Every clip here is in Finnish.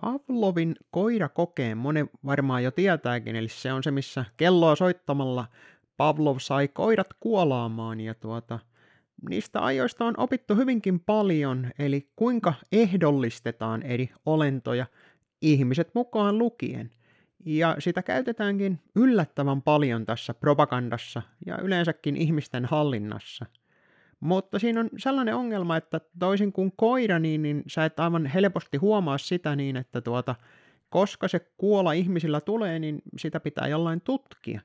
Pavlovin koirakokeen moni varmaan jo tietääkin, eli se on se, missä kelloa soittamalla Pavlov sai koirat kuolaamaan ja tuota, niistä ajoista on opittu hyvinkin paljon, eli kuinka ehdollistetaan eri olentoja, ihmiset mukaan lukien. Ja sitä käytetäänkin yllättävän paljon tässä propagandassa ja yleensäkin ihmisten hallinnassa. Mutta siinä on sellainen ongelma, että toisin kuin koira, niin, niin sä et aivan helposti huomaa sitä niin, että tuota, koska se kuola ihmisillä tulee, niin sitä pitää jollain tutkia.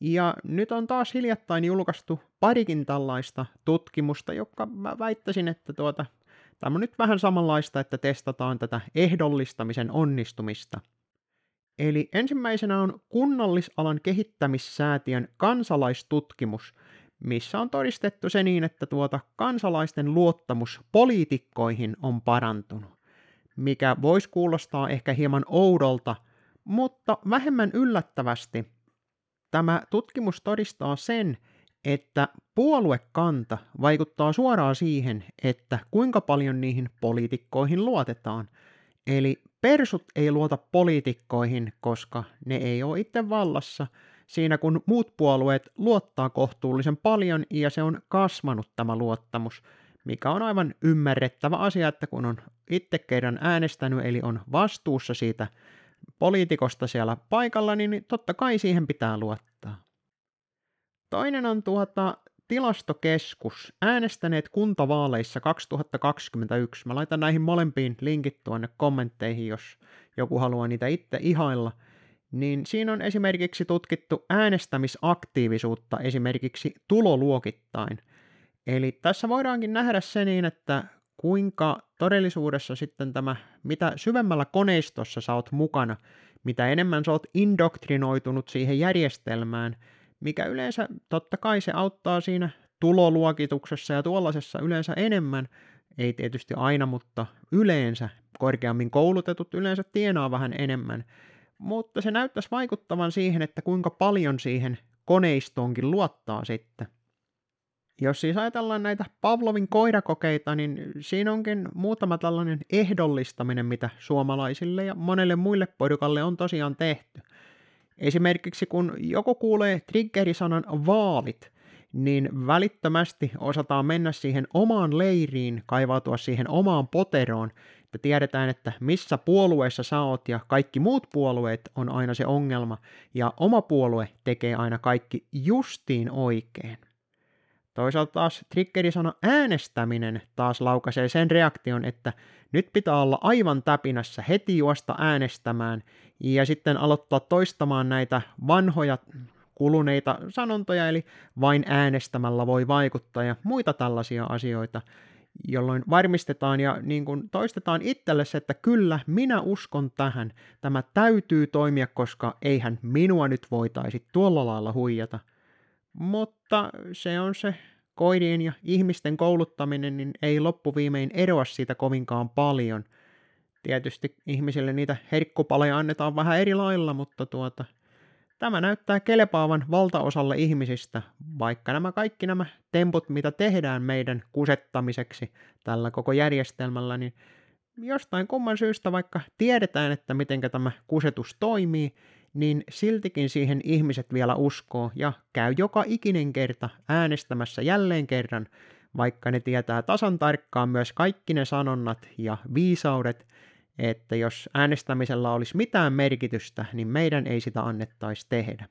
Ja nyt on taas hiljattain julkaistu parikin tällaista tutkimusta, joka mä väittäisin, että tuota, tämä on nyt vähän samanlaista, että testataan tätä ehdollistamisen onnistumista. Eli ensimmäisenä on kunnallisalan kehittämissäätiön kansalaistutkimus – missä on todistettu se niin, että tuota kansalaisten luottamus poliitikkoihin on parantunut, mikä voisi kuulostaa ehkä hieman oudolta, mutta vähemmän yllättävästi tämä tutkimus todistaa sen, että puoluekanta vaikuttaa suoraan siihen, että kuinka paljon niihin poliitikkoihin luotetaan. Eli persut ei luota poliitikkoihin, koska ne ei ole itse vallassa – siinä kun muut puolueet luottaa kohtuullisen paljon ja se on kasvanut tämä luottamus, mikä on aivan ymmärrettävä asia, että kun on itse kerran äänestänyt, eli on vastuussa siitä poliitikosta siellä paikalla, niin totta kai siihen pitää luottaa. Toinen on tuota, tilastokeskus, äänestäneet kuntavaaleissa 2021. Mä laitan näihin molempiin linkit tuonne kommentteihin, jos joku haluaa niitä itse ihailla – niin siinä on esimerkiksi tutkittu äänestämisaktiivisuutta esimerkiksi tuloluokittain. Eli tässä voidaankin nähdä se niin, että kuinka todellisuudessa sitten tämä, mitä syvemmällä koneistossa sä oot mukana, mitä enemmän sä oot indoktrinoitunut siihen järjestelmään, mikä yleensä totta kai se auttaa siinä tuloluokituksessa ja tuollaisessa yleensä enemmän, ei tietysti aina, mutta yleensä. Korkeammin koulutetut yleensä tienaa vähän enemmän, mutta se näyttäisi vaikuttavan siihen, että kuinka paljon siihen koneistoonkin luottaa sitten. Jos siis ajatellaan näitä Pavlovin koirakokeita, niin siinä onkin muutama tällainen ehdollistaminen, mitä suomalaisille ja monelle muille porukalle on tosiaan tehty. Esimerkiksi kun joku kuulee triggerisanan vaalit, niin välittömästi osataan mennä siihen omaan leiriin, kaivautua siihen omaan poteroon että tiedetään, että missä puolueessa sä oot ja kaikki muut puolueet on aina se ongelma ja oma puolue tekee aina kaikki justiin oikein. Toisaalta taas triggerisana äänestäminen taas laukaisee sen reaktion, että nyt pitää olla aivan täpinässä heti juosta äänestämään ja sitten aloittaa toistamaan näitä vanhoja kuluneita sanontoja, eli vain äänestämällä voi vaikuttaa ja muita tällaisia asioita, jolloin varmistetaan ja niin kuin toistetaan itselle se, että kyllä, minä uskon tähän, tämä täytyy toimia, koska eihän minua nyt voitaisi tuolla lailla huijata. Mutta se on se koirien ja ihmisten kouluttaminen, niin ei loppuviimein eroa siitä kovinkaan paljon. Tietysti ihmisille niitä herkkupaleja annetaan vähän eri lailla, mutta tuota, Tämä näyttää kelpaavan valtaosalle ihmisistä, vaikka nämä kaikki nämä temput, mitä tehdään meidän kusettamiseksi tällä koko järjestelmällä, niin jostain kumman syystä, vaikka tiedetään, että miten tämä kusetus toimii, niin siltikin siihen ihmiset vielä uskoo ja käy joka ikinen kerta äänestämässä jälleen kerran, vaikka ne tietää tasan tarkkaan myös kaikki ne sanonnat ja viisaudet, että jos äänestämisellä olisi mitään merkitystä, niin meidän ei sitä annettaisi tehdä.